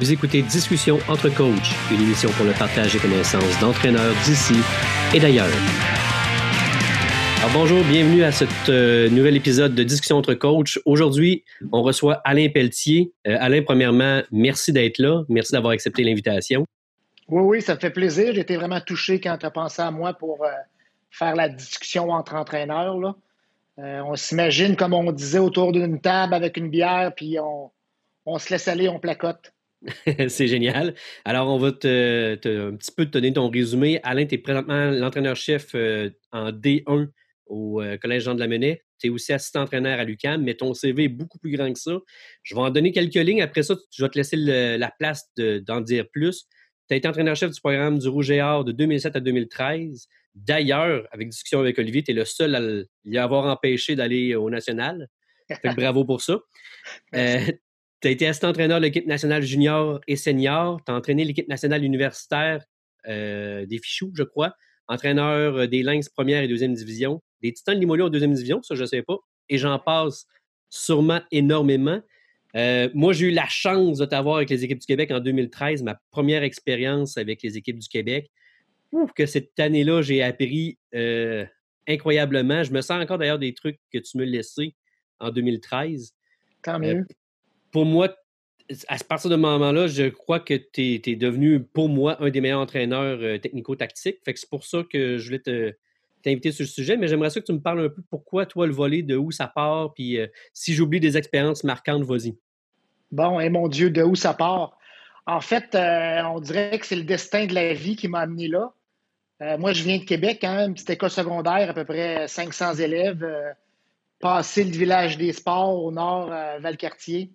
Vous écoutez Discussion entre coachs, une émission pour le partage des connaissances d'entraîneurs d'ici et d'ailleurs. Alors bonjour, bienvenue à ce euh, nouvel épisode de Discussion entre coachs. Aujourd'hui, on reçoit Alain Pelletier. Euh, Alain, premièrement, merci d'être là. Merci d'avoir accepté l'invitation. Oui, oui, ça me fait plaisir. J'étais vraiment touché quand tu as pensé à moi pour euh, faire la discussion entre entraîneurs. On s'imagine, comme on disait, autour d'une table avec une bière, puis on, on se laisse aller, on placote. c'est génial. Alors, on va te, un petit peu te donner ton résumé. Alain, tu es présentement l'entraîneur-chef euh, en D1 au euh, Collège Jean de la Menet. Tu es aussi assistant-entraîneur à l'UCAM, mais ton CV est beaucoup plus grand que ça. Je vais en donner quelques lignes. Après ça, je vais te laisser la place d'en dire plus. Tu as été entraîneur-chef du programme du Rouge et Or de 2007 à 2013. D'ailleurs, avec discussion avec Olivier, tu es le seul à y avoir empêché d'aller au national. bravo pour ça. Tu as été assistant-entraîneur de l'équipe nationale junior et senior. Tu as entraîné l'équipe nationale universitaire euh, des Fichous, je crois. Entraîneur euh, des Lynx première et deuxième division. Des Titans de Limoilou en deuxième division, ça, je ne sais pas. Et j'en passe sûrement énormément. Euh, moi, j'ai eu la chance de t'avoir avec les équipes du Québec en 2013, ma première expérience avec les équipes du Québec. Ouf, que cette année-là, j'ai appris incroyablement. Je me sens encore d'ailleurs des trucs que tu me laissais en 2013. Tant mieux pour moi, à partir de ce moment-là, je crois que tu es, devenu, pour moi, un des meilleurs entraîneurs euh, technico-tactiques. Fait que c'est pour ça que je voulais t'inviter sur le sujet, mais j'aimerais ça que tu me parles un peu pourquoi toi le volet, de où ça part, puis euh, si j'oublie des expériences marquantes, vas-y. Bon, et mon Dieu, de où ça part? En fait, euh, on dirait que c'est le destin de la vie qui m'a amené là. moi, je viens de Québec, hein, une petite école secondaire, à peu près 500 élèves, passé le village des sports au nord, Valcartier.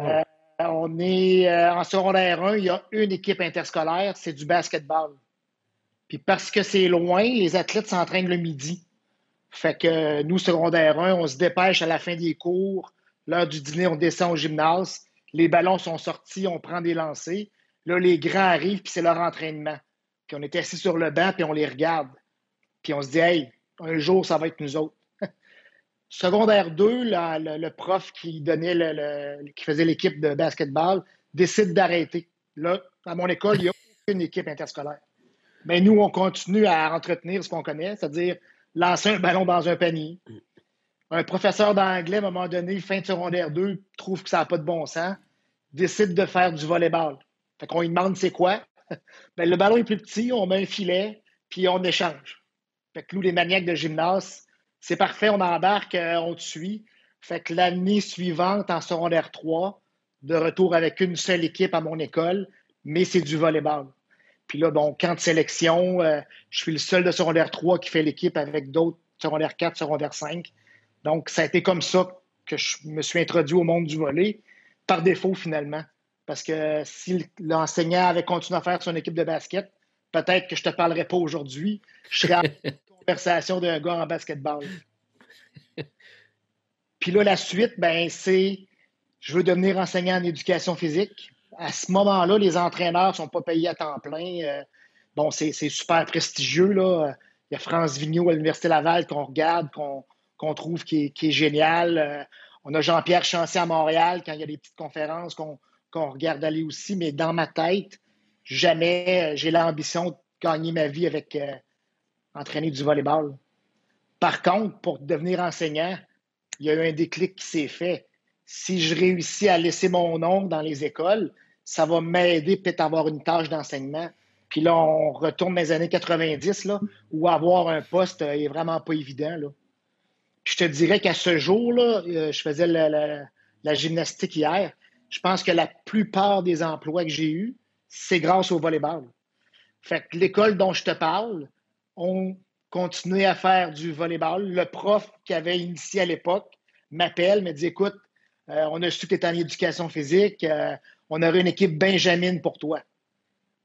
Euh, on est euh, en secondaire 1, il y a une équipe interscolaire, c'est du basketball. Puis parce que c'est loin, les athlètes s'entraînent le midi. Fait que nous, secondaire 1, on se dépêche à la fin des cours. L'heure du dîner, on descend au gymnase. Les ballons sont sortis, on prend des lancers. Là, les grands arrivent, puis c'est leur entraînement. Puis on est assis sur le banc, puis on les regarde. Puis on se dit, hey, un jour, ça va être nous autres. Secondaire 2, le, prof qui donnait le, qui faisait l'équipe de basketball décide d'arrêter. Là, à mon école, il n'y a aucune équipe interscolaire. Mais nous, on continue à entretenir ce qu'on connaît, c'est-à-dire lancer un ballon dans un panier. Un professeur d'anglais, à un moment donné, fin de secondaire 2, trouve que ça n'a pas de bon sens, décide de faire du volleyball. Fait qu'on lui demande c'est quoi. Ben, le ballon est plus petit, on met un filet, puis on échange. Fait que nous, les maniaques de gymnase, c'est parfait, on embarque, euh, on te suit. Fait que l'année suivante, en secondaire 3, de retour avec une seule équipe à mon école, mais c'est du volleyball. Puis là, bon, camp de sélection, euh, je suis le seul de secondaire 3 qui fait l'équipe avec d'autres secondaire 4, secondaire 5. Donc, ça a été comme ça que je me suis introduit au monde du volley, par défaut finalement. Parce que si l'enseignant avait continué à faire son équipe de basket, peut-être que je ne te parlerais pas aujourd'hui. Je serais conversation d'un gars en basketball. Puis là, la suite, ben, c'est je veux devenir enseignant en éducation physique. À ce moment-là, les entraîneurs ne sont pas payés à temps plein. Euh, bon, c'est super prestigieux. Là. Il y a France Vigneault à l'Université Laval qu'on regarde, qu'on trouve qui est, génial. Euh, on a Jean-Pierre Chancey à Montréal quand il y a des petites conférences qu'on regarde aller aussi. Mais dans ma tête, jamais euh, j'ai l'ambition de gagner ma vie avec, entraîner du volleyball. Par contre, pour devenir enseignant, il y a eu un déclic qui s'est fait. Si je réussis à laisser mon nom dans les écoles, ça va m'aider peut-être à avoir une tâche d'enseignement. Puis là, on retourne dans les années 90, là, où avoir un poste est vraiment pas évident. Là. Je te dirais qu'à ce jour-là, euh, je faisais la, la, gymnastique hier. Je pense que la plupart des emplois que j'ai eus, c'est grâce au volleyball. Fait que l'école dont je te parle, on continuait à faire du volleyball. Le prof qui avait initié à l'époque m'appelle, me dit Écoute, euh, on a su que tu en éducation physique, euh, on aurait une équipe Benjamin pour toi.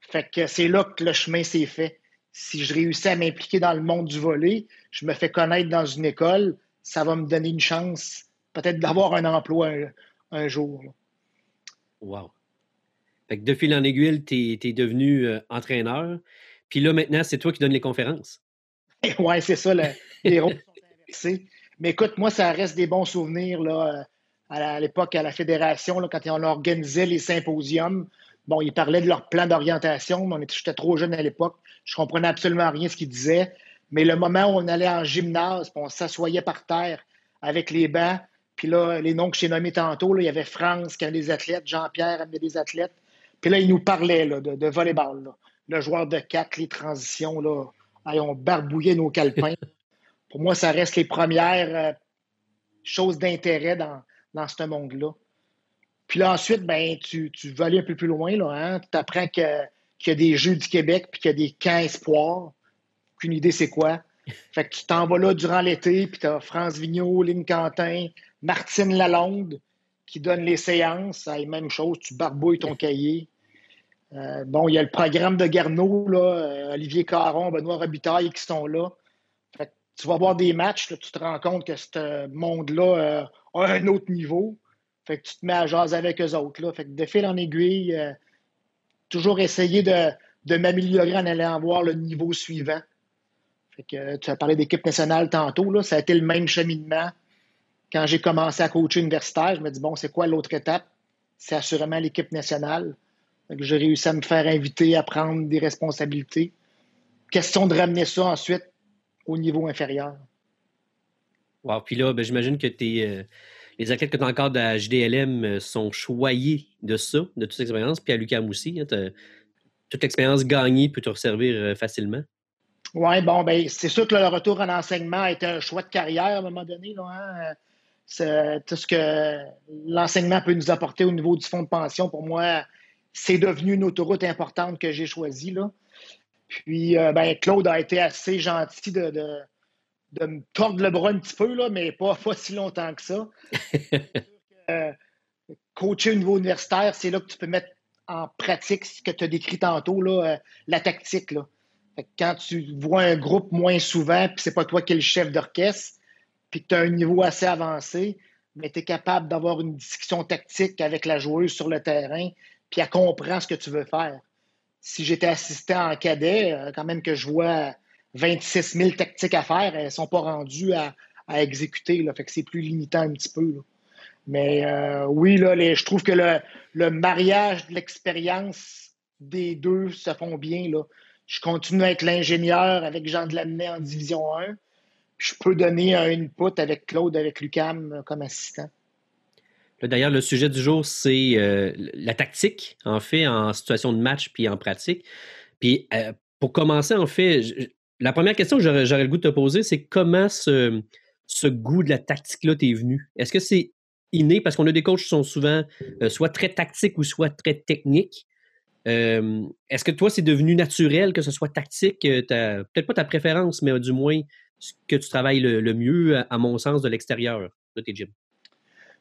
Fait que c'est là que le chemin s'est fait. Si je réussis à m'impliquer dans le monde du volley, je me fais connaître dans une école, ça va me donner une chance peut-être d'avoir un emploi un, jour. Wow. Fait que de fil en aiguille, tu es, devenu euh, entraîneur. Puis là, maintenant, c'est toi qui donnes les conférences. oui, c'est ça, les rôles sont inversés. Mais écoute, moi, ça reste des bons souvenirs là, à l'époque à la fédération, quand on organisait les symposiums. Bon, ils parlaient de leur plan d'orientation, mais j'étais trop jeune à l'époque. Je comprenais absolument rien ce qu'ils disaient. Mais le moment où on allait en gymnase, on s'assoyait par terre avec les bancs, puis là, les noms que j'ai nommés tantôt, il y avait France qui avait des athlètes, Jean-Pierre avait des athlètes. Puis là, il nous parlait de, de volleyball. Le joueur de quatre, les transitions, là, on barbouillait nos calepins. Pour moi, ça reste les premières euh, choses d'intérêt dans, dans ce monde-là. Puis là, ensuite, ben, tu, tu vas aller un peu plus loin. Hein? Tu apprends qu'il y a des Jeux du Québec puis qu'il y a des camps espoirs. Aucune idée c'est quoi. Fait que tu t'en vas là durant l'été, puis tu as France Vigneault, Lynn Quentin, Martine Lalonde qui donne les séances. Même chose, tu barbouilles ton cahier. Euh, bon, il y a le programme de Garneau, là, euh, Olivier Caron, Benoît Robitaille qui sont là. Fait tu vas voir des matchs, tu te rends compte que ce monde-là euh, a un autre niveau. Fait que tu te mets à jaser avec eux autres. Là. Fait que de fil en aiguille, toujours essayer de, de m'améliorer en allant voir le niveau suivant. Fait que tu as parlé d'équipe nationale tantôt, là, ça a été le même cheminement. Quand j'ai commencé à coacher universitaire, je me dis bon, c'est quoi l'autre étape? C'est assurément l'équipe nationale. J'ai réussi à me faire inviter à prendre des responsabilités. Question de ramener ça ensuite au niveau inférieur. Wow. Puis là, ben, j'imagine que euh, les athlètes que tu as encore de la JDLM euh, sont choyés de ça, de toute expérience. Puis à l'UQAM aussi, hein, toute expérience gagnée peut te servir euh, facilement. Oui, bon, ben, c'est sûr que le retour en enseignement a été un choix de carrière à un moment donné. Là, hein. tout ce que l'enseignement peut nous apporter au niveau du fonds de pension, pour moi, c'est devenu une autoroute importante que j'ai choisie. Là. Puis, euh, ben, Claude a été assez gentil de, de, me tordre le bras un petit peu, là, mais pas, pas si longtemps que ça. euh, coacher au niveau universitaire, c'est là que tu peux mettre en pratique ce que tu as décrit tantôt, là, euh, la tactique. Là. quand tu vois un groupe moins souvent, puis c'est pas toi qui es le chef d'orchestre, puis que tu as un niveau assez avancé, mais tu es capable d'avoir une discussion tactique avec la joueuse sur le terrain, puis elle comprend ce que tu veux faire. Si j'étais assistant en cadet, euh, quand même que je vois 26 000 tactiques à faire, elles ne sont pas rendues à, exécuter. Là, fait que c'est plus limitant un petit peu. Mais euh, oui, là, je trouve que le, mariage de l'expérience des deux se font bien. Je continue à être l'ingénieur avec Jean Delaney en Division 1. Je peux donner un input avec Claude, avec Lucam euh, comme assistant. D'ailleurs, le sujet du jour, c'est euh, la tactique, en fait, en situation de match puis en pratique. Puis, euh, pour commencer, en fait, la première question que j'aurais le goût de te poser, c'est comment ce, goût de la tactique-là t'est venu? Est-ce que c'est inné? Parce qu'on a des coachs qui sont souvent euh, soit très tactiques ou soit très techniques. Est-ce que toi, c'est devenu naturel que ce soit tactique? Peut-être pas ta préférence, mais du moins ce que tu travailles le, mieux, à, mon sens, de l'extérieur de tes gyms?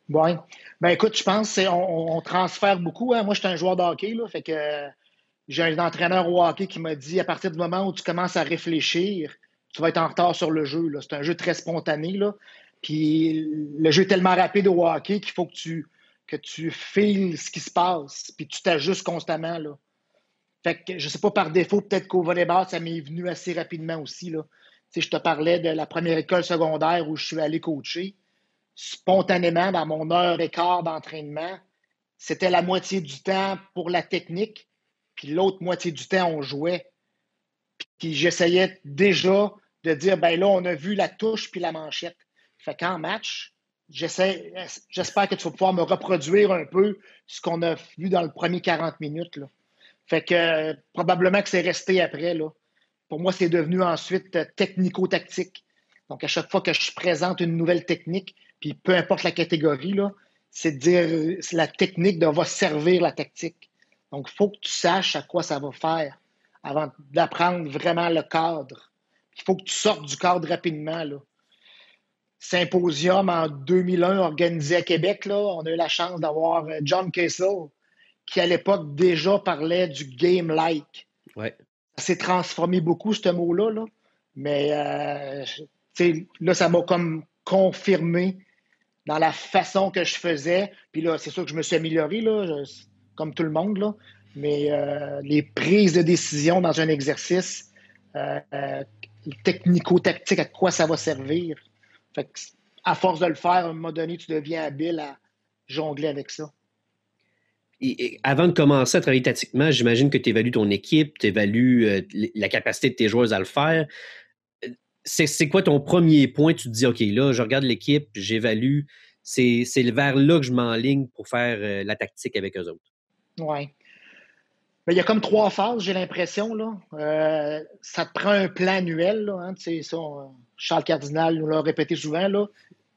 Oui. Ben écoute, je pense qu'on on transfère beaucoup. Hein. Moi, je suis un joueur de hockey, fait que j'ai un entraîneur au hockey qui m'a dit à partir du moment où tu commences à réfléchir, tu vas être en retard sur le jeu. C'est un jeu très spontané. Puis le jeu est tellement rapide au hockey qu'il faut que tu, que tu files ce qui se passe, puis tu t'ajustes constamment. Là. Fait que je sais pas par défaut, peut-être qu'au volleyball, ça m'est venu assez rapidement aussi. Je te parlais de la première école secondaire où je suis allé coacher spontanément dans mon heure et quart d'entraînement, c'était la moitié du temps pour la technique, puis l'autre moitié du temps, on jouait. Puis j'essayais déjà de dire, ben là, on a vu la touche puis la manchette. Fait qu'en match, j'espère que tu vas pouvoir me reproduire un peu ce qu'on a vu dans le premier 40 minutes. Fait que probablement que c'est resté après. Là. Pour moi, c'est devenu ensuite technico-tactique. Donc, à chaque fois que je présente une nouvelle technique, puis peu importe la catégorie, c'est de dire la technique va servir la tactique. Donc, il faut que tu saches à quoi ça va faire avant d'apprendre vraiment le cadre. Il faut que tu sortes du cadre rapidement. Là. Symposium en 2001 organisé à Québec, là, on a eu la chance d'avoir euh, John Kessel, qui à l'époque déjà parlait du game-like. Ouais. Ça s'est transformé beaucoup, ce mot-là. Là. Mais euh, là, ça m'a comme confirmé dans la façon que je faisais. Puis là, c'est sûr que je me suis amélioré, là, comme tout le monde, là. mais euh, les prises de décision dans un exercice euh, euh, technico-tactique, à quoi ça va servir. À force de le faire, à un moment donné, tu deviens habile jongler avec ça. Avant de commencer à travailler tactiquement, j'imagine que tu évalues ton équipe, tu évalues euh, la capacité de tes joueurs à le faire. C'est quoi ton premier point? Tu te dis, OK, là, je regarde l'équipe, j'évalue. C'est vers là que je m'enligne pour faire euh, la tactique avec eux autres. Oui. Il y a comme trois phases, j'ai l'impression. Euh, ça te prend un plan annuel. Là, hein, ça, Charles Cardinal nous l'a répété souvent. Là.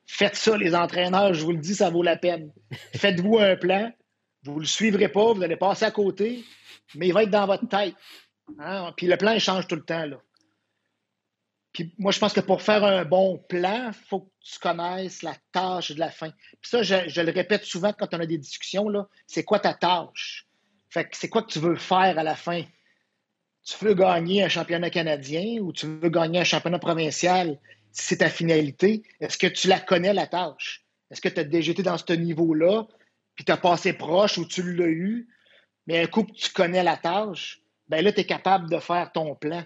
Faites ça, les entraîneurs, je vous le dis, ça vaut la peine. Faites-vous un plan. Vous ne le suivrez pas, vous allez passer à côté, mais il va être dans votre tête. Hein. Puis le plan, change tout le temps. Là. Puis moi, je pense que pour faire un bon plan, il faut que tu connaisses la tâche de la fin. Puis ça, je, le répète souvent quand on a des discussions, là, c'est quoi ta tâche? Fait que c'est quoi que tu veux faire à la fin? Tu veux gagner un championnat canadien ou tu veux gagner un championnat provincial? Si c'est ta finalité? Est-ce que tu la connais, la tâche? Est-ce que tu as déjà été dans ce niveau-là, puis tu as passé proche ou tu l'as eu, mais un coup tu connais la tâche, ben là, tu es capable de faire ton plan.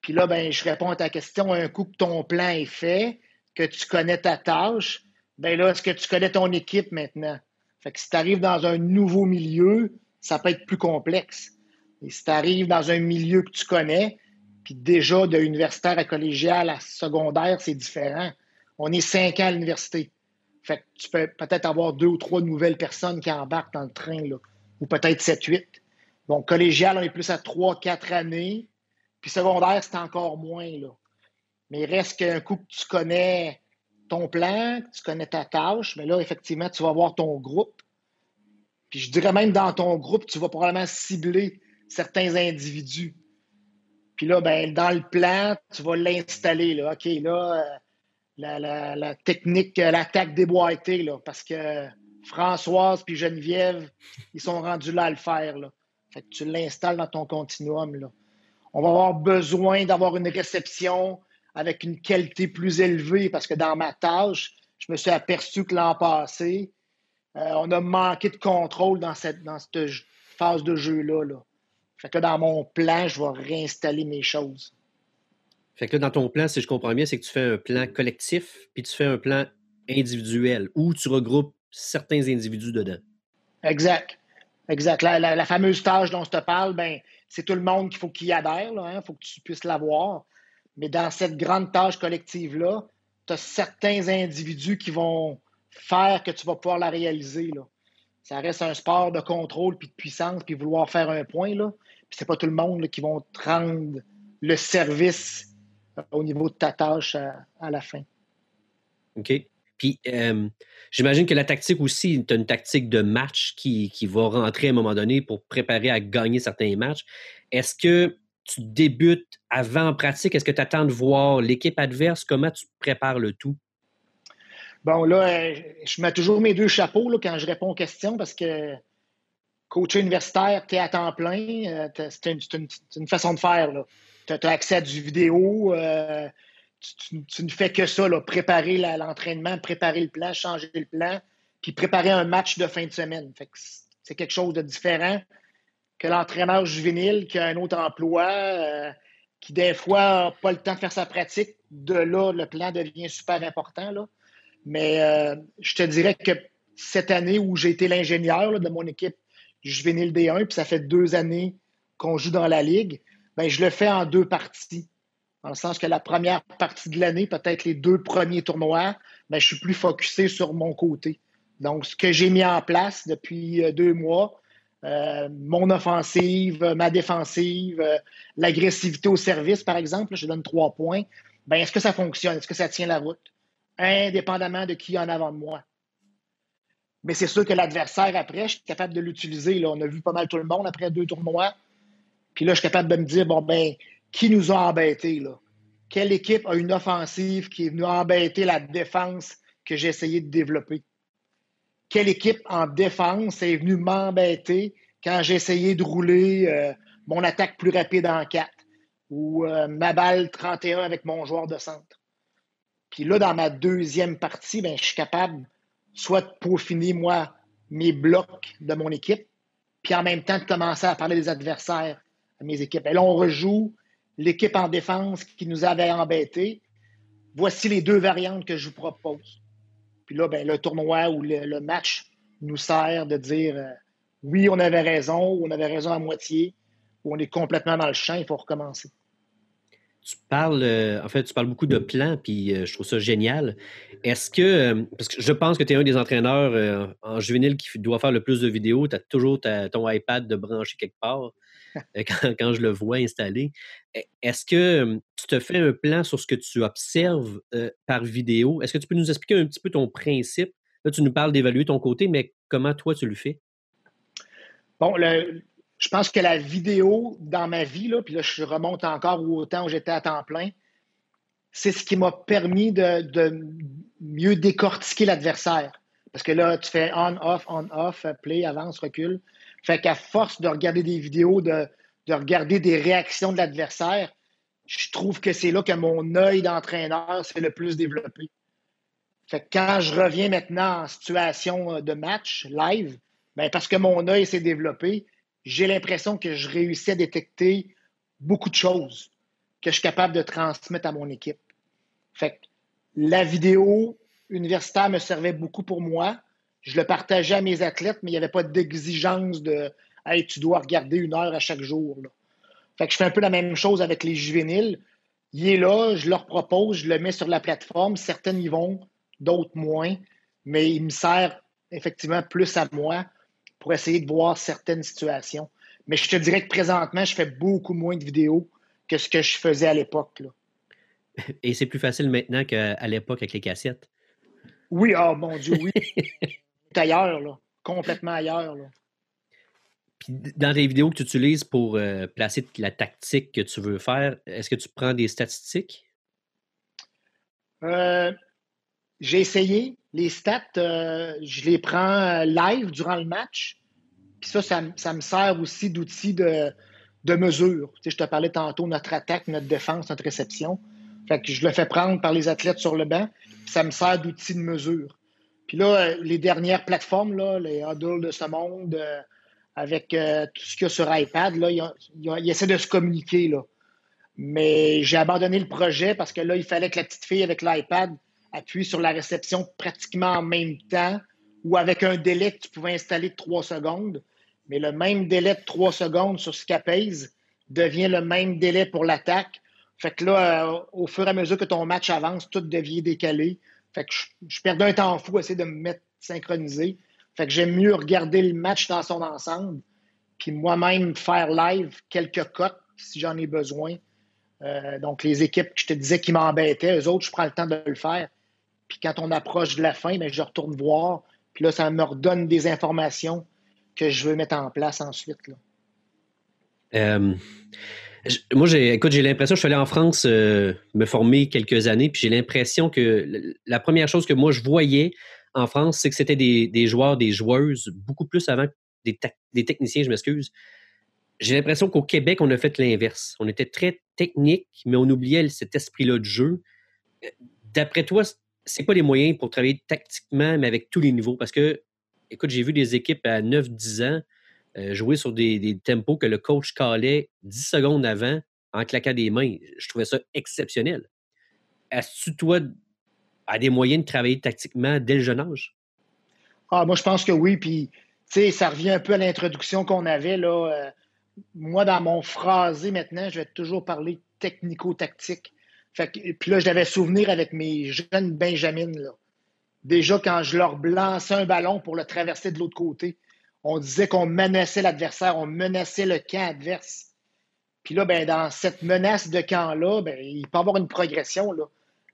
Puis là, ben, je réponds à ta question, un coup que ton plan est fait, que tu connais ta tâche, ben là, est-ce que tu connais ton équipe maintenant? Fait que si tu arrives dans un nouveau milieu, ça peut être plus complexe. Et si tu arrives dans un milieu que tu connais, puis déjà de universitaire à collégial à secondaire, c'est différent. On est cinq ans à l'université. Fait que tu peux peut-être avoir deux ou trois nouvelles personnes qui embarquent dans le train, là, ou peut-être sept, huit. Donc, collégial, on est plus à trois, quatre années. Puis secondaire, c'est encore moins. Là. Mais il reste qu'un coup que tu connais ton plan, que tu connais ta tâche, mais là, effectivement, tu vas avoir ton groupe. Puis je dirais même dans ton groupe, tu vas probablement cibler certains individus. Puis là, ben, dans le plan, tu vas l'installer. Là. OK, là, euh, la, la, technique, euh, l'attaque déboîtée, là, parce que Françoise puis Geneviève, ils sont rendus là à le faire. Là. Fait que tu l'installes dans ton continuum. Là. On va avoir besoin d'avoir une réception avec une qualité plus élevée parce que dans ma tâche, je me suis aperçu que l'an passé, euh, on a manqué de contrôle dans cette, dans cette phase de jeu-là. Là. Fait que dans mon plan, je vais réinstaller mes choses. Fait que dans ton plan, si je comprends bien, c'est que tu fais un plan collectif, puis tu fais un plan individuel, où tu regroupes certains individus dedans. Exact. Exact. La, fameuse tâche dont je te parle, ben, c'est tout le monde qu'il faut qu'il adhère. Il hein, faut que tu puisses l'avoir. Mais dans cette grande tâche collective-là, tu as certains individus qui vont faire que tu vas pouvoir la réaliser. Là. Ça reste un sport de contrôle puis de puissance puis vouloir faire un point. Là. Puis c'est pas tout le monde qui vont te rendre le service euh, au niveau de ta tâche à, la fin. OK. Puis euh, j'imagine que la tactique aussi, as une tactique de match qui, qui, va rentrer à un moment donné pour préparer à gagner certains matchs. Est-ce que tu débutes avant en pratique? Est-ce que tu attends de voir l'équipe adverse? Comment tu prépares le tout? Bon, là, euh, je mets toujours mes deux chapeaux là, quand je réponds aux questions parce que coach universitaire, tu es à temps plein, euh, c'est une, façon de faire. Tu as, accès à du vidéo, tu, ne fais que ça, là, préparer l'entraînement, préparer le plan, changer le plan, puis préparer un match de fin de semaine. c'est quelque chose de différent que l'entraîneur juvénile qui a un autre emploi, qui des fois n'a pas le temps de faire sa pratique. De là, le plan devient super important. Mais euh, je te dirais que cette année où j'ai été l'ingénieur de mon équipe juvénile D1, puis ça fait deux années qu'on joue dans la ligue, ben, je le fais en deux parties. Dans le sens que la première partie de l'année, peut-être les deux premiers tournois, ben, je suis plus focusé sur mon côté. Donc, ce que j'ai mis en place depuis euh, deux mois, euh, mon offensive, ma défensive, l'agressivité au service, par exemple, je donne trois points. Ben, est-ce que ça fonctionne? Est-ce que ça tient la route? indépendamment de qui est en avant de moi. Mais c'est sûr que l'adversaire, après, je suis capable de l'utiliser. On a vu pas mal tout le monde après deux tournois. Puis là, je suis capable de me dire, bon, ben, qui nous a embêtés, là? Quelle équipe a une offensive qui est venue embêter la défense que j'ai essayé de développer? Quelle équipe en défense est venue m'embêter quand j'ai essayé de rouler euh, mon attaque plus rapide en 4 ou euh, ma balle 31 avec mon joueur de centre? Puis là, dans ma deuxième partie, ben, je suis capable soit de peaufiner, moi, mes blocs de mon équipe, puis en même temps de commencer à parler des adversaires à mes équipes. Et là, on rejoue l'équipe en défense qui nous avait embêtés. Voici les deux variantes que je vous propose. Puis là, ben, le tournoi ou le, match nous sert de dire euh, oui, on avait raison, on avait raison à moitié, ou on est complètement dans le champ, il faut recommencer. Tu parles, euh, en fait, tu parles beaucoup de plans, puis euh, je trouve ça génial. Est-ce que, parce que je pense que tu es un des entraîneurs en juvénile qui doit faire le plus de vidéos, tu as toujours ton iPad de brancher quelque part. quand, je le vois installé. E, est-ce que tu te fais un plan sur ce que tu observes par vidéo? Est-ce que tu peux nous expliquer un petit peu ton principe? Là, tu nous parles d'évaluer ton côté, mais comment toi tu le fais? Bon, je pense que la vidéo dans ma vie, là, puis là, je remonte encore au temps où j'étais à temps plein, c'est ce qui m'a permis de, de, mieux décortiquer l'adversaire. Parce que là, tu fais on, off, on, off, play, avance, recule. Fait qu'à force de regarder des vidéos, de, regarder des réactions de l'adversaire, je trouve que c'est là que mon œil d'entraîneur s'est le plus développé. Fait que quand je reviens maintenant en situation euh, de match live, ben parce que mon œil s'est développé, j'ai l'impression que je réussis à détecter beaucoup de choses que je suis capable de transmettre à mon équipe. Fait que la vidéo universitaire me servait beaucoup pour moi. Je le partageais à mes athlètes, mais il n'y avait pas d'exigence de Hey, tu dois regarder une heure à chaque jour. Fait que je fais un peu la même chose avec les juvéniles. Il est là, je leur propose, je le mets sur la plateforme. Certaines y vont, d'autres moins, mais il me sert effectivement plus à moi pour essayer de voir certaines situations. Mais je te dirais que présentement, je fais beaucoup moins de vidéos que ce que je faisais à l'époque. Et c'est plus facile maintenant qu'à l'époque avec les cassettes. Oui, oh mon Dieu, oui. ailleurs, là. Complètement ailleurs, là. Puis dans tes vidéos que tu utilises pour euh, placer la tactique que tu veux faire, est-ce que tu prends des statistiques? Euh, j'ai essayé. Les stats, euh, je les prends live durant le match. Puis ça, ça, me sert aussi d'outil de, de mesure. Tu sais, je te parlais tantôt, notre attaque, notre défense, notre réception. Fait que je le fais prendre par les athlètes sur le banc. Ça me sert d'outil de mesure. Puis là, euh, les dernières plateformes, là, les Huddle de ce monde, euh, avec euh, tout ce qu'il y a sur iPad, là, ils, essaient de se communiquer. Mais j'ai abandonné le projet parce que là, il fallait que la petite fille avec l'iPad appuie sur la réception pratiquement en même temps ou avec un délai que tu pouvais installer de trois secondes. Mais le même délai de trois secondes sur Scapaze devient le même délai pour l'attaque. Fait que là, au fur et à mesure que ton match avance, tout devient décalé. Fait que je, perdais un temps fou à essayer de me mettre synchronisé. Fait que j'aime mieux regarder le match dans son ensemble, puis moi-même faire live quelques cotes si j'en ai besoin. Euh, donc, les équipes que je te disais qui m'embêtaient, eux autres, je prends le temps de le faire. Puis quand on approche de la fin, bien, je retourne voir. Puis là, ça me redonne des informations que je veux mettre en place ensuite. Euh, moi, j'ai, écoute, j'ai l'impression, je suis allé en France euh, me former quelques années, puis j'ai l'impression que la première chose que moi je voyais en France, c'est que c'était des, joueurs, des joueuses, beaucoup plus avant des, des techniciens, je m'excuse. J'ai l'impression qu'au Québec, on a fait l'inverse. On était très technique, mais on oubliait cet esprit-là de jeu. D'après toi, c'est quoi les moyens pour travailler tactiquement, mais avec tous les niveaux? Parce que, écoute, j'ai vu des équipes à 9-10 ans euh, jouer sur des, tempos que le coach calait 10 secondes avant en claquant des mains. Je trouvais ça exceptionnel. As-tu, toi, à des moyens de travailler tactiquement dès le jeune âge? Ah, moi, je pense que oui. Puis, tu sais, ça revient un peu à l'introduction qu'on avait. Là. Euh, moi, dans mon phrasé maintenant, je vais toujours parler technico-tactique. puis là, j'avais souvenir avec mes jeunes Benjamin. Là. Déjà, quand je leur lançais un ballon pour le traverser de l'autre côté, on disait qu'on menaçait l'adversaire, on menaçait le camp adverse. Puis là, ben, dans cette menace de camp-là, ben, il peut y avoir une progression. Là.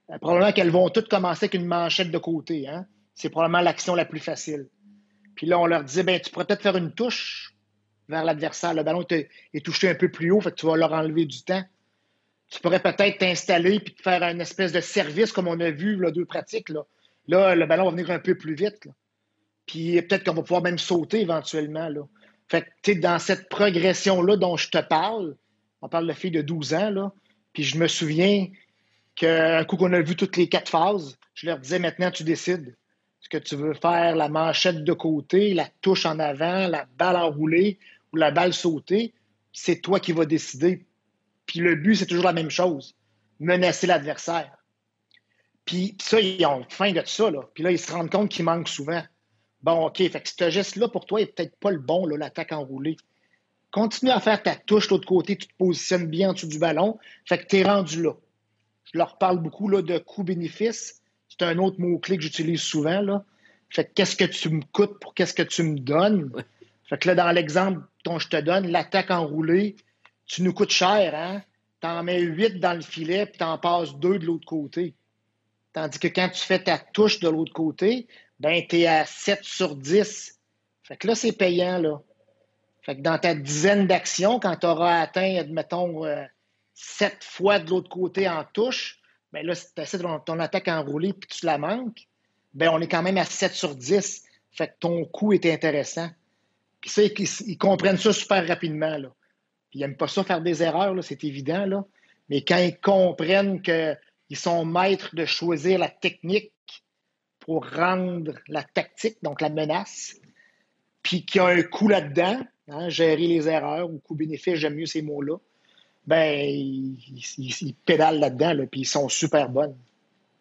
Euh, probablement qu'elles vont toutes commencer avec une manchette de côté. Hein? C'est probablement l'action la plus facile. Puis là, on leur disait, ben, tu pourrais peut-être faire une touche vers l'adversaire. Le ballon est touché un peu plus haut, fait que tu vas leur enlever du temps. Tu pourrais peut-être t'installer puis te faire une espèce de service comme on a vu, là, deux pratiques. Là. le ballon va venir un peu plus vite. Puis peut-être qu'on va pouvoir même sauter éventuellement. Là. Fait que, dans cette progression-là dont je te parle, on parle de fille de 12 ans, là, puis je me souviens qu'un coup qu'on a vu toutes les quatre phases, je leur disais maintenant, tu décides. Est-ce que tu veux faire la manchette de côté, la touche en avant, la balle enroulée ou la balle sautée? C'est toi qui vas décider. Puis le but, c'est toujours la même chose menacer l'adversaire. Puis, ça, ils ont faim de ça. Là. Puis là, ils se rendent compte qu'il manque souvent. Bon, OK, fait que ce geste-là, pour toi, n'est peut-être pas le bon, l'attaque enroulée. Continue à faire ta touche de l'autre côté, tu te positionnes bien en dessous du ballon. Fait que tu es rendu là. Je leur parle beaucoup là, de coût-bénéfice. C'est un autre mot-clé que j'utilise souvent. Là. Fait que qu'est-ce que tu me coûtes pour qu'est-ce que tu me donnes? Fait que là, dans l'exemple dont je te donne, l'attaque enroulée, tu nous coûtes cher, hein? T'en mets 8 dans le filet, puis t'en passes 2 de l'autre côté. Tandis que quand tu fais ta touche de l'autre côté, ben, tu es à 7 sur 10. Fait que là, c'est payant, là. Fait que dans ta dizaine d'actions, quand tu auras atteint, admettons, 7 euh, fois de l'autre côté en touche, ben là, si tu ton, ton attaque enroulée puis tu la manques, ben on est quand même à 7 sur 10. Fait que ton coût est intéressant. Puis ça, ils, comprennent ça super rapidement. Là. Ils n'aiment pas ça faire des erreurs, c'est évident. Là. Mais quand ils comprennent qu'ils sont maîtres de choisir la technique pour rendre la tactique, donc la menace, puis qu'il y a un coût là-dedans, hein, gérer les erreurs ou coût-bénéfice, j'aime mieux ces mots-là, ben, ils, pédalent là-dedans, là, puis ils sont super bonnes.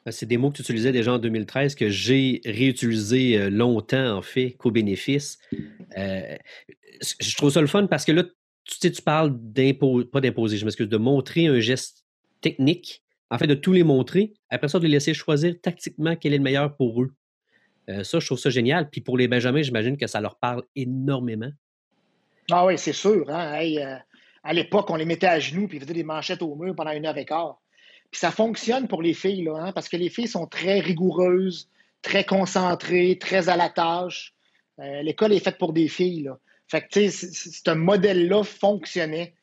Ben, c'est des mots que tu utilisais déjà en 2013 que j'ai réutilisé euh, longtemps, en fait, qu'au-bénéfice. Euh, je trouve ça le fun parce que là, tu, sais, tu parles d'imposer, pas d'imposer, je m'excuse, de montrer un geste technique, en fait, de tous les montrer, après ça, de les laisser choisir tactiquement quel est le meilleur pour eux. Euh, ça, je trouve ça génial. Puis pour les Benjamins, j'imagine que ça leur parle énormément. Ah oui, c'est sûr. Hein? à l'époque, on les mettait à genoux puis ils faisaient des manchettes au mur pendant une heure et quart. Puis ça fonctionne pour les filles, là, hein, parce que les filles sont très rigoureuses, très concentrées, très à la tâche. Euh, l'école est faite pour des filles. Là. Fait que, tu sais, ce modèle-là fonctionnait.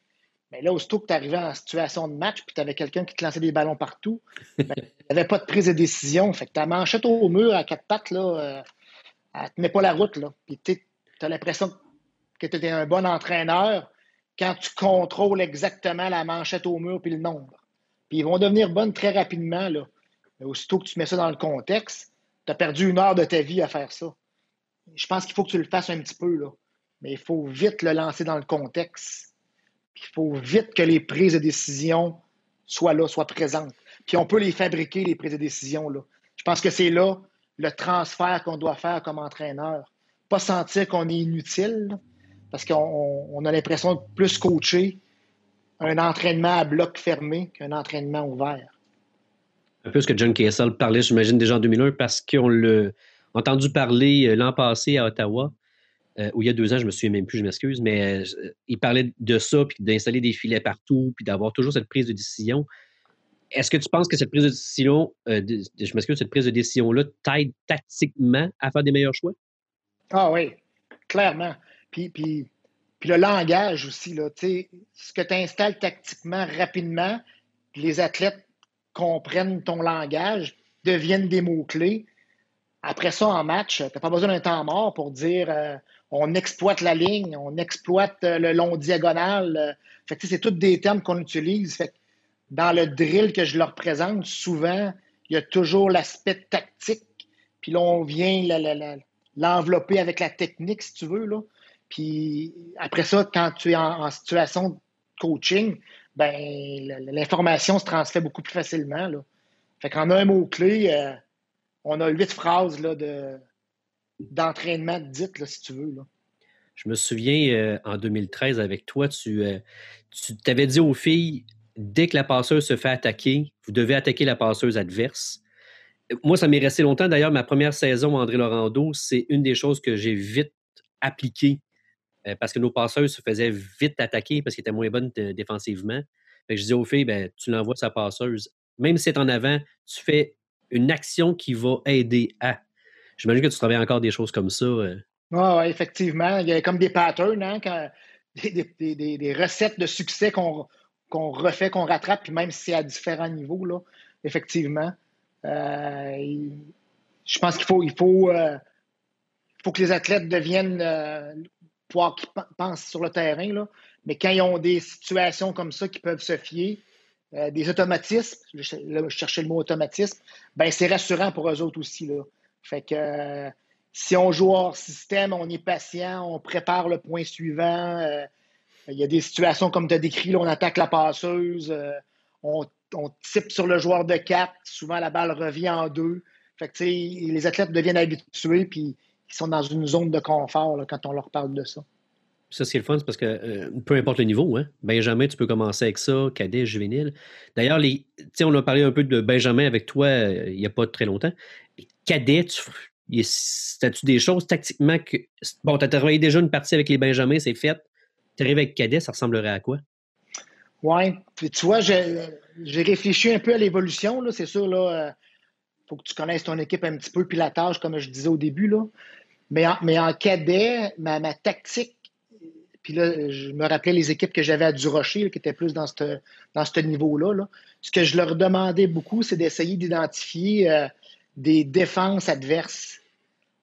Mais là, aussitôt que tu arrivais en situation de match, puis tu avais quelqu'un qui te lançait des ballons partout, ben, il n'y avait pas de prise de décision. Fait que ta manchette au mur à quatre pattes, là, euh, elle ne tenait pas la route. Là. Puis tu as l'impression que tu étais un bon entraîneur quand tu contrôles exactement la manchette au mur puis le nombre ils vont devenir bonnes très rapidement. Là. Mais aussitôt que tu mets ça dans le contexte, tu as perdu une heure de ta vie à faire ça. Je pense qu'il faut que tu le fasses un petit peu, là. mais il faut vite le lancer dans le contexte. Il faut vite que les prises de décision soient là, soient présentes. Puis on peut les fabriquer, les prises de décision. Là. Je pense que c'est là le transfert qu'on doit faire comme entraîneur. Pas sentir qu'on est inutile, parce qu'on a l'impression de plus coacher un entraînement à bloc fermé qu'un entraînement ouvert. Un peu ce que John Kessel parlait, j'imagine, déjà en 2001, parce qu'on l'a entendu parler euh, l'an passé à Ottawa, euh, il y a deux ans, je me souviens même plus, je m'excuse, mais euh, il parlait de ça, puis d'installer des filets partout, puis d'avoir toujours cette prise de décision. Est-ce que tu penses que cette prise de décision, je m'excuse, cette prise de décision-là t'aide tactiquement à faire des meilleurs choix? Ah oui, clairement. Puis, puis puis le langage aussi, là, ce que tu installes tactiquement rapidement, les athlètes comprennent ton langage, deviennent des mots-clés. Après ça, en match, tu n'as pas besoin d'un temps mort pour dire euh, on exploite la ligne, on exploite euh, le long diagonal. Euh. fait c'est tous des termes qu'on utilise. Dans le drill que je leur présente, souvent, il y a toujours l'aspect tactique. Puis là, on vient l'envelopper avec la technique, si tu veux. Puis après ça, quand tu es en, situation de coaching, ben l'information se transfère beaucoup plus facilement. Là. Fait qu'en un mot-clé, euh, on a huit phrases de, d'entraînement dites, si tu veux. Là. Je me souviens, euh, en 2013, avec toi, tu, euh, tu t'avais dit aux filles, dès que la passeuse se fait attaquer, vous devez attaquer la passeuse adverse. Moi, ça m'est resté longtemps. D'ailleurs, ma première saison, André Laurando, c'est une des choses que j'ai vite appliquées euh, parce que nos passeuses se faisaient vite attaquer parce qu'elles étaient moins bonnes défensivement. je disais aux filles, ben, tu l'envoies sa passeuse. Même si c'est en avant, tu fais une action qui va aider à. J'imagine que tu travailles encore des choses comme ça. Oui, euh. ouais, effectivement. Il y a comme des patterns, hein, des, recettes de succès qu'on refait, qu'on rattrape, puis même si c'est à différents niveaux, là, effectivement. Euh, je pense qu'il faut, il faut, faut que les athlètes deviennent qui pensent sur le terrain, là, mais quand ils ont des situations comme ça qui peuvent se fier, euh, des automatismes, je cherchais le mot automatisme, ben c'est rassurant pour eux autres aussi. Là. Fait que euh, si on joue hors système, on est patient, on prépare le point suivant. Euh, il y a des situations comme tu as décrit, on attaque la passeuse, on on type sur le joueur de 4. Souvent, la balle revient en deux. Fait que, les athlètes deviennent habitués, puis ils sont dans une zone de confort quand on leur parle de ça. Ça, c'est le fun, c'est parce que euh, peu importe le niveau, hein, Benjamin, tu peux commencer avec ça, cadet, juvénile. D'ailleurs, on a parlé un peu de Benjamin avec toi euh, il n'y a pas très longtemps. Cadet, tu as-tu des choses tactiquement que. Bon, tu as travaillé déjà une partie avec les Benjamins, c'est fait. Tu arrives avec cadet, ça ressemblerait à quoi? Oui, tu vois, j'ai réfléchi un peu à l'évolution, c'est sûr, là. Euh, faut que tu connaisses ton équipe un petit peu, puis la tâche, comme je disais au début, là. Mais en, mais en cadet, ma, ma tactique puis là, je me rappelais les équipes que j'avais à Durocher, qui étaient plus dans ce dans niveau-là. Ce que je leur demandais beaucoup, c'est d'essayer d'identifier euh, des défenses adverses.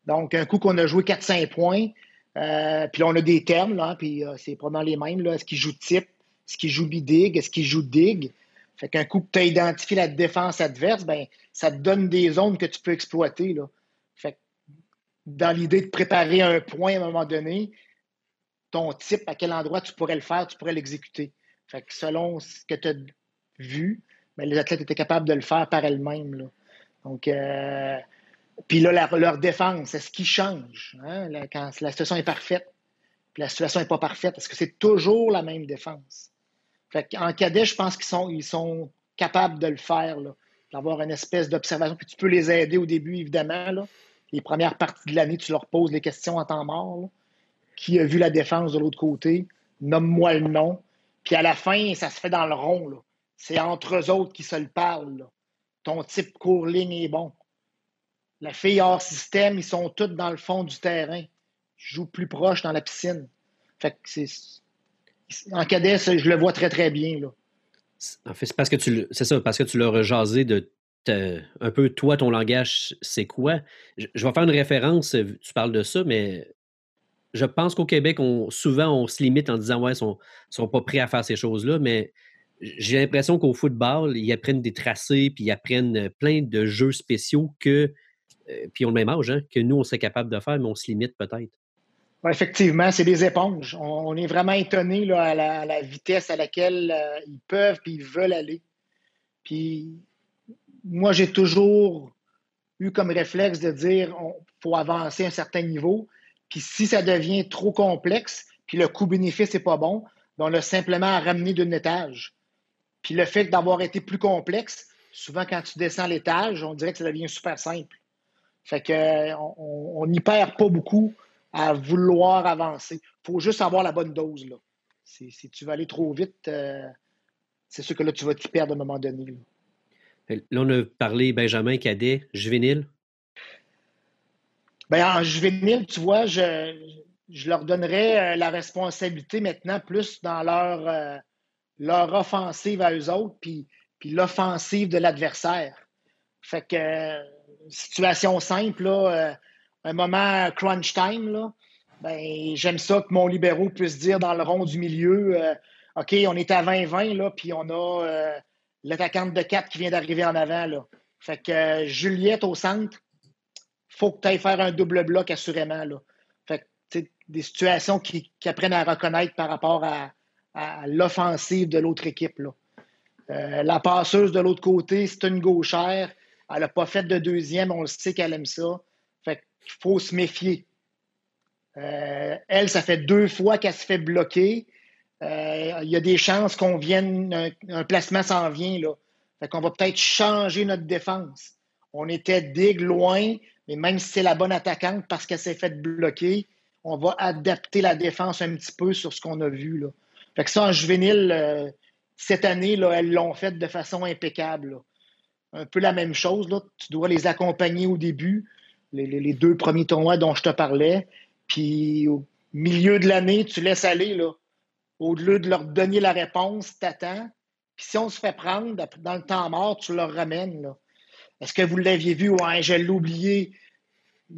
Donc, un coup qu'on a joué 4-5 points, euh, puis là, on a des termes, là, puis euh, c'est probablement les mêmes. Est-ce qu'ils jouent type? Est-ce qu'ils jouent bidig? Est-ce qu'ils jouent dig? Fait qu'un coup que tu as identifié la défense adverse, ben, ça te donne des zones que tu peux exploiter. Là. Dans l'idée de préparer un point à un moment donné, ton type, à quel endroit tu pourrais le faire, tu pourrais l'exécuter. Fait que selon ce que tu as vu, ben, les athlètes étaient capables de le faire par elles-mêmes. Donc, euh, puis là, leur défense, est-ce qu'ils changent hein, quand la situation est parfaite? Puis la situation n'est pas parfaite. Est-ce que c'est toujours la même défense? En cadet, je pense qu'ils sont, capables de le faire, d'avoir une espèce d'observation. Puis tu peux les aider au début, évidemment. Les premières parties de l'année, tu leur poses les questions en temps mort qui a vu la défense de l'autre côté, nomme-moi le nom. Puis à la fin, ça se fait dans le rond. C'est entre eux autres qui se le parlent. Ton type court ligne est bon. La fille hors système, ils sont tous dans le fond du terrain. Ils jouent plus proche dans la piscine. Fait. En cadet, je le vois très, très bien. Là. En fait, c'est parce que tu c'est ça, parce que tu leur as jasé de un peu toi, ton langage, c'est quoi? Je, je, vais faire une référence, tu parles de ça, mais je pense qu'au Québec, on, souvent, on se limite en disant Ouais, ils sont, sont pas prêts à faire ces choses-là, mais j'ai l'impression qu'au football, ils apprennent des tracés, puis ils apprennent plein de jeux spéciaux que, euh, puis ils ont le même âge, hein, que nous, on serait capable de faire, mais on se limite peut-être. effectivement, c'est des éponges. On, est vraiment étonné à, la, vitesse à laquelle euh, ils peuvent puis ils veulent aller. Puis moi, j'ai toujours eu comme réflexe de dire qu'il faut avancer à un certain niveau. Puis si ça devient trop complexe, puis le coût-bénéfice n'est pas bon, ben, on l'a simplement ramené d'un étage. Puis le fait d'avoir été plus complexe, souvent quand tu descends l'étage, on dirait que ça devient super simple. Fait qu'on n'y perd pas beaucoup à vouloir avancer. Il faut juste avoir la bonne dose. Là. Si, tu vas aller trop vite, euh, c'est sûr que là, tu vas te perdre à un moment donné. Là, là on a parlé Benjamin Cadet, juvénile. Bien, en juvénile, tu vois, je, leur donnerais euh, la responsabilité maintenant plus dans leur, euh, leur offensive à eux autres, puis, puis l'offensive de l'adversaire. Fait que, situation simple, là, euh, un moment crunch time, là, ben, j'aime ça que mon libéraux puisse dire dans le rond du milieu OK, on est à 20-20, là, puis on a l'attaquante de 4 qui vient d'arriver en avant. Là. Fait que Juliette au centre, faut que tu ailles faire un double bloc, assurément. Là. Fait des situations qui, apprennent à reconnaître par rapport à, l'offensive de l'autre équipe. Là. Euh, la passeuse de l'autre côté, c'est une gauchère. Elle n'a pas fait de deuxième, on le sait qu'elle aime ça. Fait qu'il faut se méfier. Euh, elle, ça fait deux fois qu'elle se fait bloquer. Euh, il y a des chances qu'on vienne, un, placement s'en vient. Là. Va peut-être changer notre défense. On était digue loin, mais même si c'est la bonne attaquante parce qu'elle s'est faite bloquer, on va adapter la défense un petit peu sur ce qu'on a vu. Là. Fait que ça, en juvénile, euh, cette année, là, elles l'ont fait de façon impeccable. Un peu la même chose. Là. Tu dois les accompagner au début, les, deux premiers tournois dont je te parlais. Puis au milieu de l'année, tu laisses aller. Là. Au lieu de leur donner la réponse, t'attends. Puis si on se fait prendre dans le temps mort, tu leur ramènes. Est-ce que vous l'aviez vu? Ouais, je l'ai oublié.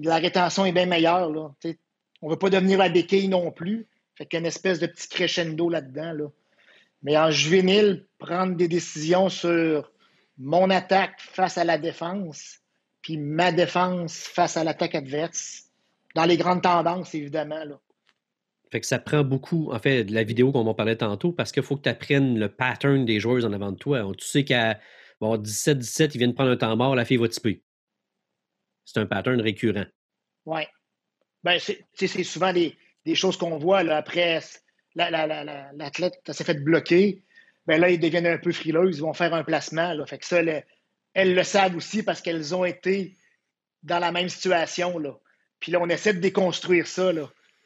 La rétention est bien meilleure. On ne veut pas devenir la béquille non plus. Fait qu'il y a une espèce de petit crescendo là-dedans. Là. Mais en juvénile, prendre des décisions sur mon attaque face à la défense, puis ma défense face à l'attaque adverse, dans les grandes tendances, évidemment. Là. Fait que ça prend beaucoup, en fait, de la vidéo qu'on en parlait tantôt, parce qu'il faut que tu apprennes le pattern des joueurs en avant de toi. Tu sais qu'à 17-17, ils viennent prendre un temps mort, la fille va typer. C'est un pattern récurrent. Oui. Ben, c'est souvent des, choses qu'on voit après l'athlète s'est fait bloquer. Ben là, ils deviennent un peu frileux, ils vont faire un placement. Là. Fait que ça, elles le savent aussi parce qu'elles ont été dans la même situation. Puis là, on essaie de déconstruire ça.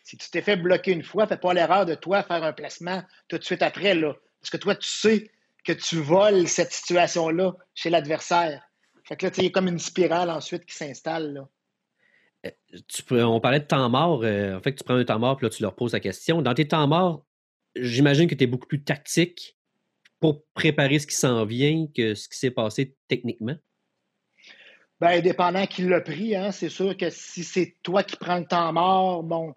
Si tu t'es fait bloquer une fois, fais pas l'erreur de toi faire un placement tout de suite après. Là. Parce que toi, tu sais que tu voles cette situation-là chez l'adversaire. Fait que là, il y a comme une spirale ensuite qui s'installe. Euh, on parlait de temps mort. Euh, en fait, tu prends un temps mort, puis là, tu leur poses la question. Dans tes temps morts, j'imagine que tu es beaucoup plus tactique pour préparer ce qui s'en vient que ce qui s'est passé techniquement. Bien, dépendant qui l'a pris, hein, c'est sûr que si c'est toi qui prends le temps mort, bon,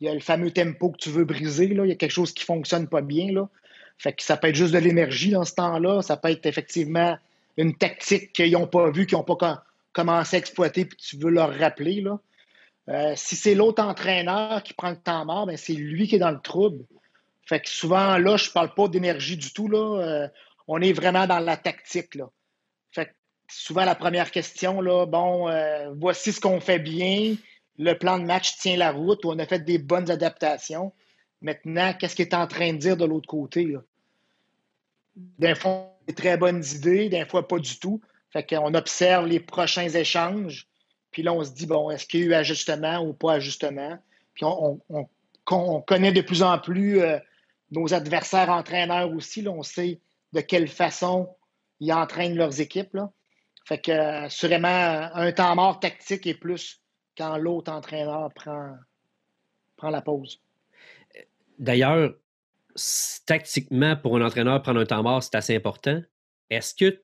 il y a le fameux tempo que tu veux briser, là. il y a quelque chose qui ne fonctionne pas bien. Fait que ça peut être juste de l'énergie dans ce temps-là, ça peut être effectivement une tactique qu'ils n'ont pas vue, qu'ils n'ont pas commencé à exploiter, puis tu veux leur rappeler. Euh, si c'est l'autre entraîneur qui prend le temps mort, ben c'est lui qui est dans le trouble. Fait que souvent, là, je ne parle pas d'énergie du tout. Là. Euh, on est vraiment dans la tactique. Là. Fait que souvent, la première question, là, bon, euh, voici ce qu'on fait bien, le plan de match tient la route, on a fait des bonnes adaptations. Maintenant, qu'est-ce qu'il est en train de dire de l'autre côté? D'un fois, des très bonnes idées, d'un fois, pas du tout. Fait qu'on observe les prochains échanges, puis là, on se dit, bon, est-ce qu'il y a eu ajustement ou pas ajustement? Puis on, connaît de plus en plus euh, nos adversaires entraîneurs aussi. Là, on sait de quelle façon ils entraînent leurs équipes. Fait que, euh, sûrement, un temps mort tactique est plus quand l'autre entraîneur prend, prend la pause. D'ailleurs, tactiquement, pour un entraîneur, prendre un temps mort, c'est assez important. Est-ce que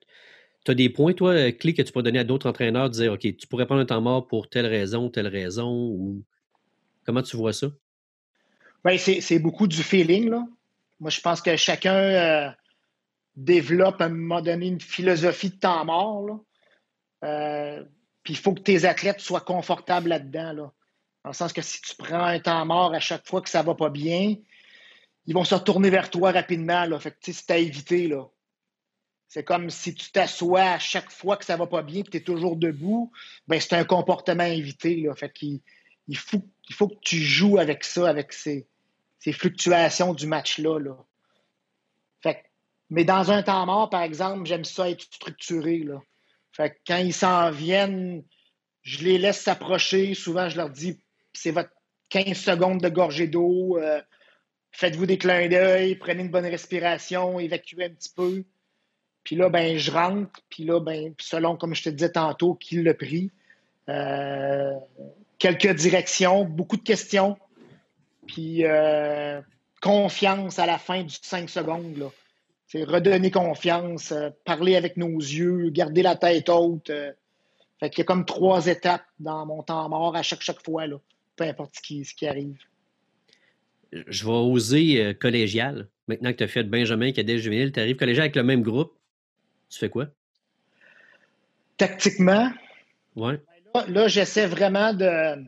tu as des points, toi, euh, clés que tu peux donner à d'autres entraîneurs, dire, OK, tu pourrais prendre un temps mort pour telle raison, telle raison, ou comment tu vois ça? Bien, c'est beaucoup du feeling, là. Moi, je pense que chacun euh, développe à un moment donné une philosophie de temps mort, là. Euh, puis il faut que tes athlètes soient confortables là-dedans. Là. Dans le sens que si tu prends un temps mort à chaque fois que ça va pas bien, ils vont se retourner vers toi rapidement. Là. Fait que c'est à éviter. Là. C'est comme si tu t'assois à chaque fois que ça va pas bien, que tu es toujours debout, ben c'est un comportement à éviter. Là. Fait qu'il il faut, faut que tu joues avec ça, avec ces, ces fluctuations du match-là. Là. Fait mais dans un temps mort, par exemple, j'aime ça être structuré. Là. Fait que quand ils s'en viennent, je les laisse s'approcher. Souvent, je leur dis c'est votre 15 secondes de gorgée d'eau. Euh, faites-vous des clins d'œil, prenez une bonne respiration, évacuez un petit peu. Puis là, ben, je rentre. Puis là, ben, selon, comme je te disais tantôt, qui l'a pris? Euh, quelques directions, beaucoup de questions. Puis euh, confiance à la fin du 5 secondes. Là. C'est redonner confiance, euh, parler avec nos yeux, garder la tête haute. Fait qu'il y a comme trois étapes dans mon temps mort à chaque, chaque fois, là, peu importe ce qui, ce qui arrive. Je vais oser collégial. Maintenant que tu as fait Benjamin, Cadet, Juvenile, tu arrives collégial avec le même groupe. Tu fais quoi? Tactiquement, ouais. Là, là j'essaie vraiment de.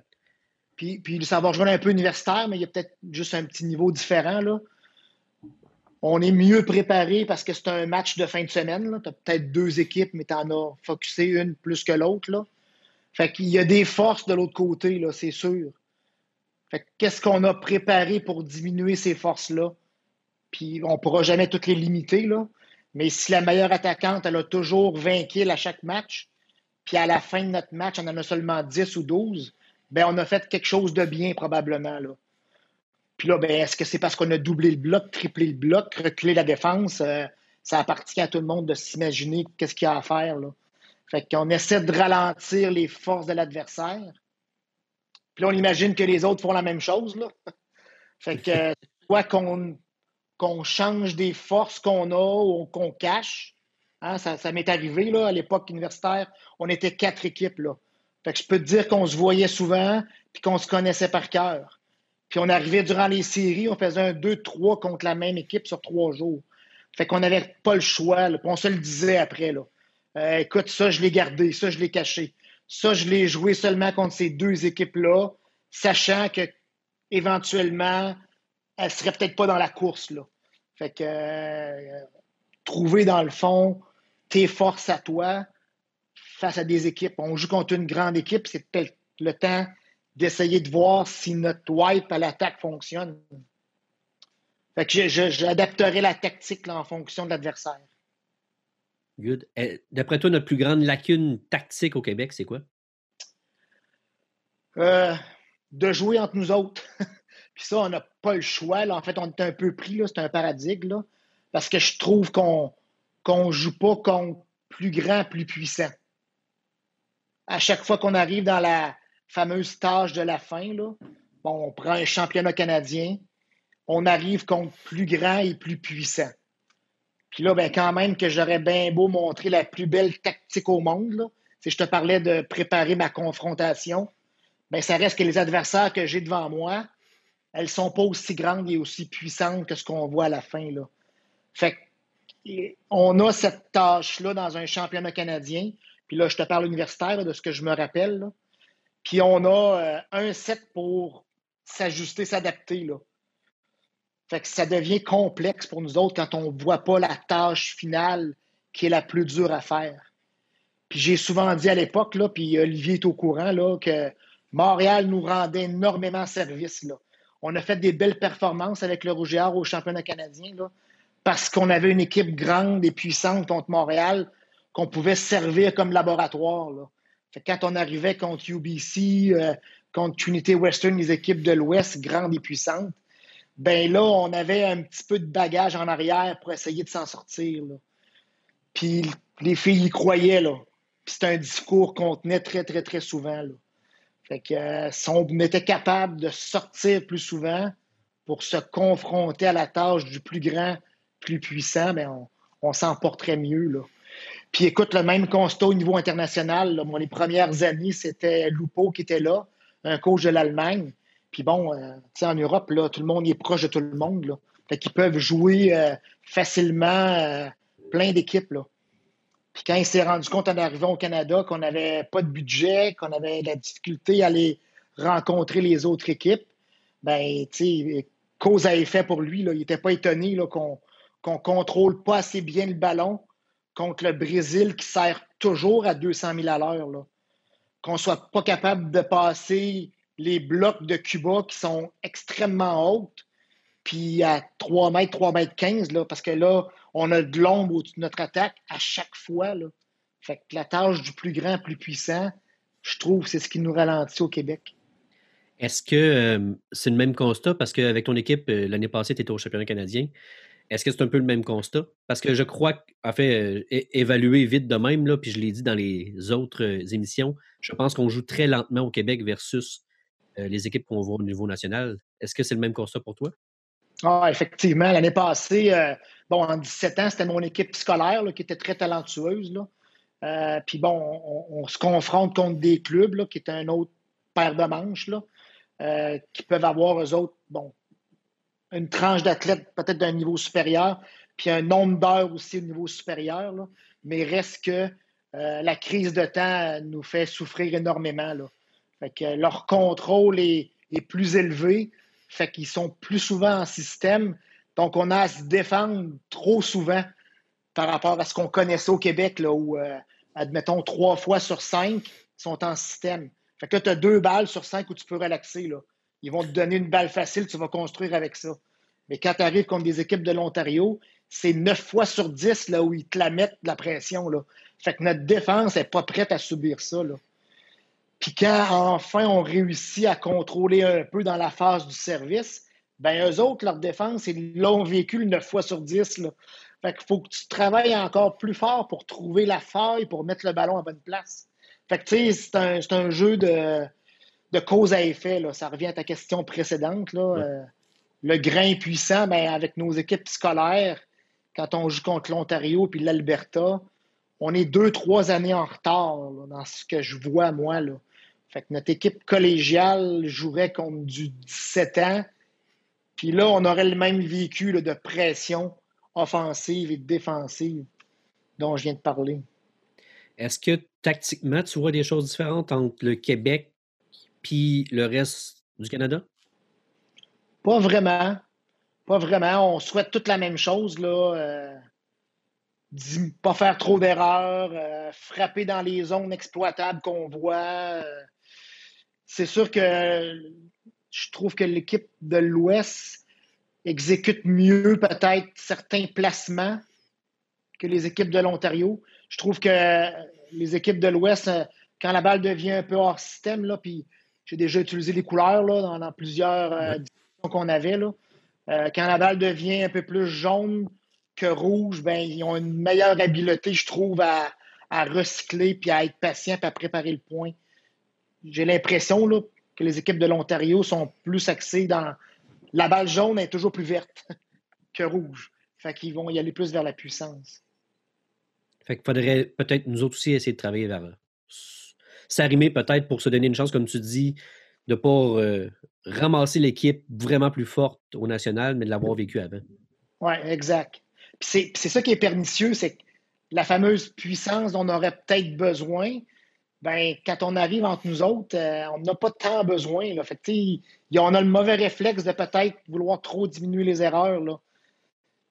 Puis, puis ça va rejoindre un peu universitaire, mais il y a peut-être juste un petit niveau différent. Là on est mieux préparé parce que c'est un match de fin de semaine. Tu as peut-être deux équipes, mais tu en as focusé une plus que l'autre. Fait qu'il y a des forces de l'autre côté, là, c'est sûr. Fait qu'est-ce qu'on a préparé pour diminuer ces forces-là? Puis on ne pourra jamais toutes les limiter, là. Mais si la meilleure attaquante, elle a toujours 20 kills à chaque match, puis à la fin de notre match, on en a seulement 10 ou 12, ben on a fait quelque chose de bien probablement. Puis là, ben, est-ce que c'est parce qu'on a doublé le bloc, triplé le bloc, reculé la défense? Euh, ça appartient à tout le monde de s'imaginer qu'est-ce qu'il y a à faire. Fait qu'on essaie de ralentir les forces de l'adversaire. Puis là, on imagine que les autres font la même chose. Fait que soit qu'on qu'on change des forces qu'on a ou qu'on cache. Hein, ça, m'est arrivé là, à l'époque universitaire, on était quatre équipes. Là. Je peux te dire qu'on se voyait souvent puis qu'on se connaissait par cœur. Puis on arrivait durant les séries, on faisait un 2-3 contre la même équipe sur trois jours. Fait qu'on n'avait pas le choix. on se le disait après. Là. Euh, écoute, ça, je l'ai gardé, ça, je l'ai caché. Ça, je l'ai joué seulement contre ces deux équipes-là, sachant que éventuellement, elle serait peut-être pas dans la course. Là. Fait que euh, trouver dans le fond tes forces à toi face à des équipes. On joue contre une grande équipe, c'est peut-être le temps d'essayer de voir si notre wipe à l'attaque fonctionne. Fait que j'adapterai la tactique en fonction de l'adversaire. Good. Eh, d'après toi, notre plus grande lacune tactique au Québec, c'est quoi? Euh, de jouer entre nous autres. Puis ça, on n'a pas le choix. En fait, on est un peu pris, c'est un paradigme. parce que je trouve qu'on ne joue pas contre plus grand, plus puissant. À chaque fois qu'on arrive dans la fameuse tâche de la fin, là, bon, on prend un championnat canadien, on arrive contre plus grand et plus puissant. Puis là, ben, quand même que j'aurais bien beau montrer la plus belle tactique au monde, si je te parlais de préparer ma confrontation, ben, ça reste que les adversaires que j'ai devant moi, elles sont pas aussi grandes et aussi puissantes que ce qu'on voit à la fin. Là. Fait on a cette tâche-là dans un championnat canadien. Puis là, je te parle universitaire de ce que je me rappelle. Puis on a euh, un set pour s'ajuster, s'adapter. Fait que ça devient complexe pour nous autres quand on ne voit pas la tâche finale qui est la plus dure à faire. Puis j'ai souvent dit à l'époque, puis Olivier est au courant, là, que Montréal nous rendait énormément service. Là. On a fait des belles performances avec le Rouge au championnat canadien parce qu'on avait une équipe grande et puissante contre Montréal qu'on pouvait servir comme laboratoire. Quand on arrivait contre UBC, euh, contre Trinity Western, les équipes de l'Ouest grandes et puissantes, ben là, on avait un petit peu de bagage en arrière pour essayer de s'en sortir. Puis les filles y croyaient, là. c'était un discours qu'on tenait très, très, très souvent. Euh, si on était capable de sortir plus souvent pour se confronter à la tâche du plus grand, plus puissant, ben on, s'en porterait mieux. Là. Puis écoute, le même constat au niveau international. moi, les premières années, c'était Lupo qui était là, un coach de l'Allemagne. Puis bon, euh, en Europe, tout le monde est proche de tout le monde. Là. Fait peuvent jouer euh, facilement euh, plein d'équipes. Puis quand il s'est rendu compte en arrivant au Canada qu'on n'avait pas de budget, qu'on avait de la difficulté à aller rencontrer les autres équipes, ben, tu cause à effet pour lui. Il n'était pas étonné qu'on ne contrôle pas assez bien le ballon contre le Brésil qui sert toujours à 200 000 à l'heure. Qu'on ne soit pas capable de passer les blocs de Cuba qui sont extrêmement hautes, puis à 3 mètres, 3 mètres 15, là, parce que là, on a de l'ombre au-dessus de notre attaque à chaque fois. Là. Fait que la tâche du plus grand, plus puissant, je trouve, c'est ce qui nous ralentit au Québec. Est-ce que euh, c'est le même constat? Parce qu'avec ton équipe, euh, l'année passée, tu étais au championnat canadien. Est-ce que c'est un peu le même constat? Parce que je crois, en fait, euh, évaluer vite de même, là, puis je l'ai dit dans les autres émissions, je pense qu'on joue très lentement au Québec versus les équipes qu'on voit au niveau national. Est-ce que c'est le même constat pour toi? Ah, effectivement. L'année passée, bon, en 17 ans, c'était mon équipe scolaire qui était très talentueuse. Euh, puis bon, on, se confronte contre des clubs qui est un autre paire de manches là, qui peuvent avoir, eux autres, bon, une tranche d'athlètes peut-être d'un niveau supérieur, puis un nombre d'heures aussi au niveau supérieur. mais reste que la crise de temps nous fait souffrir énormément. Là. Fait que leur contrôle est, plus élevé. Fait qu'ils sont plus souvent en système. Donc, on a à se défendre trop souvent par rapport à ce qu'on connaissait au Québec, où, euh, admettons, trois fois sur cinq sont en système. Fait que tu as deux balles sur cinq où tu peux relaxer. Là. Ils vont te donner une balle facile, tu vas construire avec ça. Mais quand tu arrives contre des équipes de l'Ontario, c'est neuf fois sur dix là, où ils te la mettent de la pression. Là. Fait que notre défense n'est pas prête à subir ça. Là. Puis quand enfin on réussit à contrôler un peu dans la phase du service, ben eux autres, leur défense, ils l'ont vécu 9 fois sur 10. Là. Fait qu'il faut que tu travailles encore plus fort pour trouver la faille, pour mettre le ballon à bonne place. Fait que tu sais, c'est un, jeu de, cause à effet. Là. Ça revient à ta question précédente. Là. Euh, le grain puissant, ben, avec nos équipes scolaires, quand on joue contre l'Ontario puis l'Alberta, on est deux, trois années en retard dans ce que je vois, moi. Là. Fait que notre équipe collégiale jouerait contre du 17 ans. Puis là, on aurait le même véhicule de pression offensive et défensive dont je viens de parler. Est-ce que tactiquement, tu vois des choses différentes entre le Québec puis le reste du Canada? Pas vraiment. Pas vraiment. On souhaite toute la même chose. Là. Euh, pas faire trop d'erreurs, euh, frapper dans les zones exploitables qu'on voit. Euh. c'est sûr que je trouve que l'équipe de l'Ouest exécute mieux peut-être certains placements que les équipes de l'Ontario. Je trouve que les équipes de l'Ouest, quand la balle devient un peu hors système, là, puis j'ai déjà utilisé les couleurs là, dans, plusieurs euh, qu'on avait. Là. Euh, quand la balle devient un peu plus jaune que rouge, ben, ils ont une meilleure habileté, je trouve, à, recycler, puis à être patient, puis à préparer le point. J'ai l'impression que les équipes de l'Ontario sont plus axées dans... La balle jaune est toujours plus verte que rouge. Fait qu'ils vont y aller plus vers la puissance. Fait qu'il faudrait peut-être nous autres aussi essayer de travailler vers s'arrimer peut-être pour se donner une chance, comme tu dis, de ne pas euh, ramasser l'équipe vraiment plus forte au national, mais de l'avoir vécu avant. Oui, exact. c'est ça qui est pernicieux, c'est que la fameuse puissance dont on aurait peut-être besoin, ben, quand on arrive entre nous autres, euh, on n'a pas tant besoin. Là. Fait on a le mauvais réflexe de peut-être vouloir trop diminuer les erreurs. Là.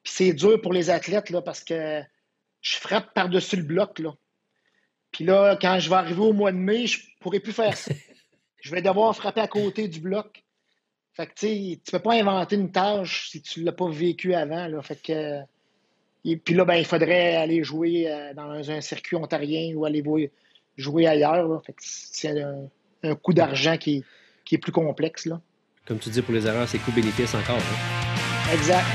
c'est dur pour les athlètes là, parce que je frappe par-dessus le bloc. Là. Puis là, quand je vais arriver au mois de mai, je ne pourrai plus faire ça. je vais devoir frapper à côté du bloc. Fait que, tu tu peux pas inventer une tâche si tu ne l'as pas vécu avant. Là. Fait que, et puis là, ben, il faudrait aller jouer euh, dans un, circuit ontarien ou aller jouer ailleurs. Fait que c'est un, coût d'argent qui, est plus complexe. Là. Comme tu dis, pour les erreurs, c'est coût-bénéfice encore. Hein? Exact.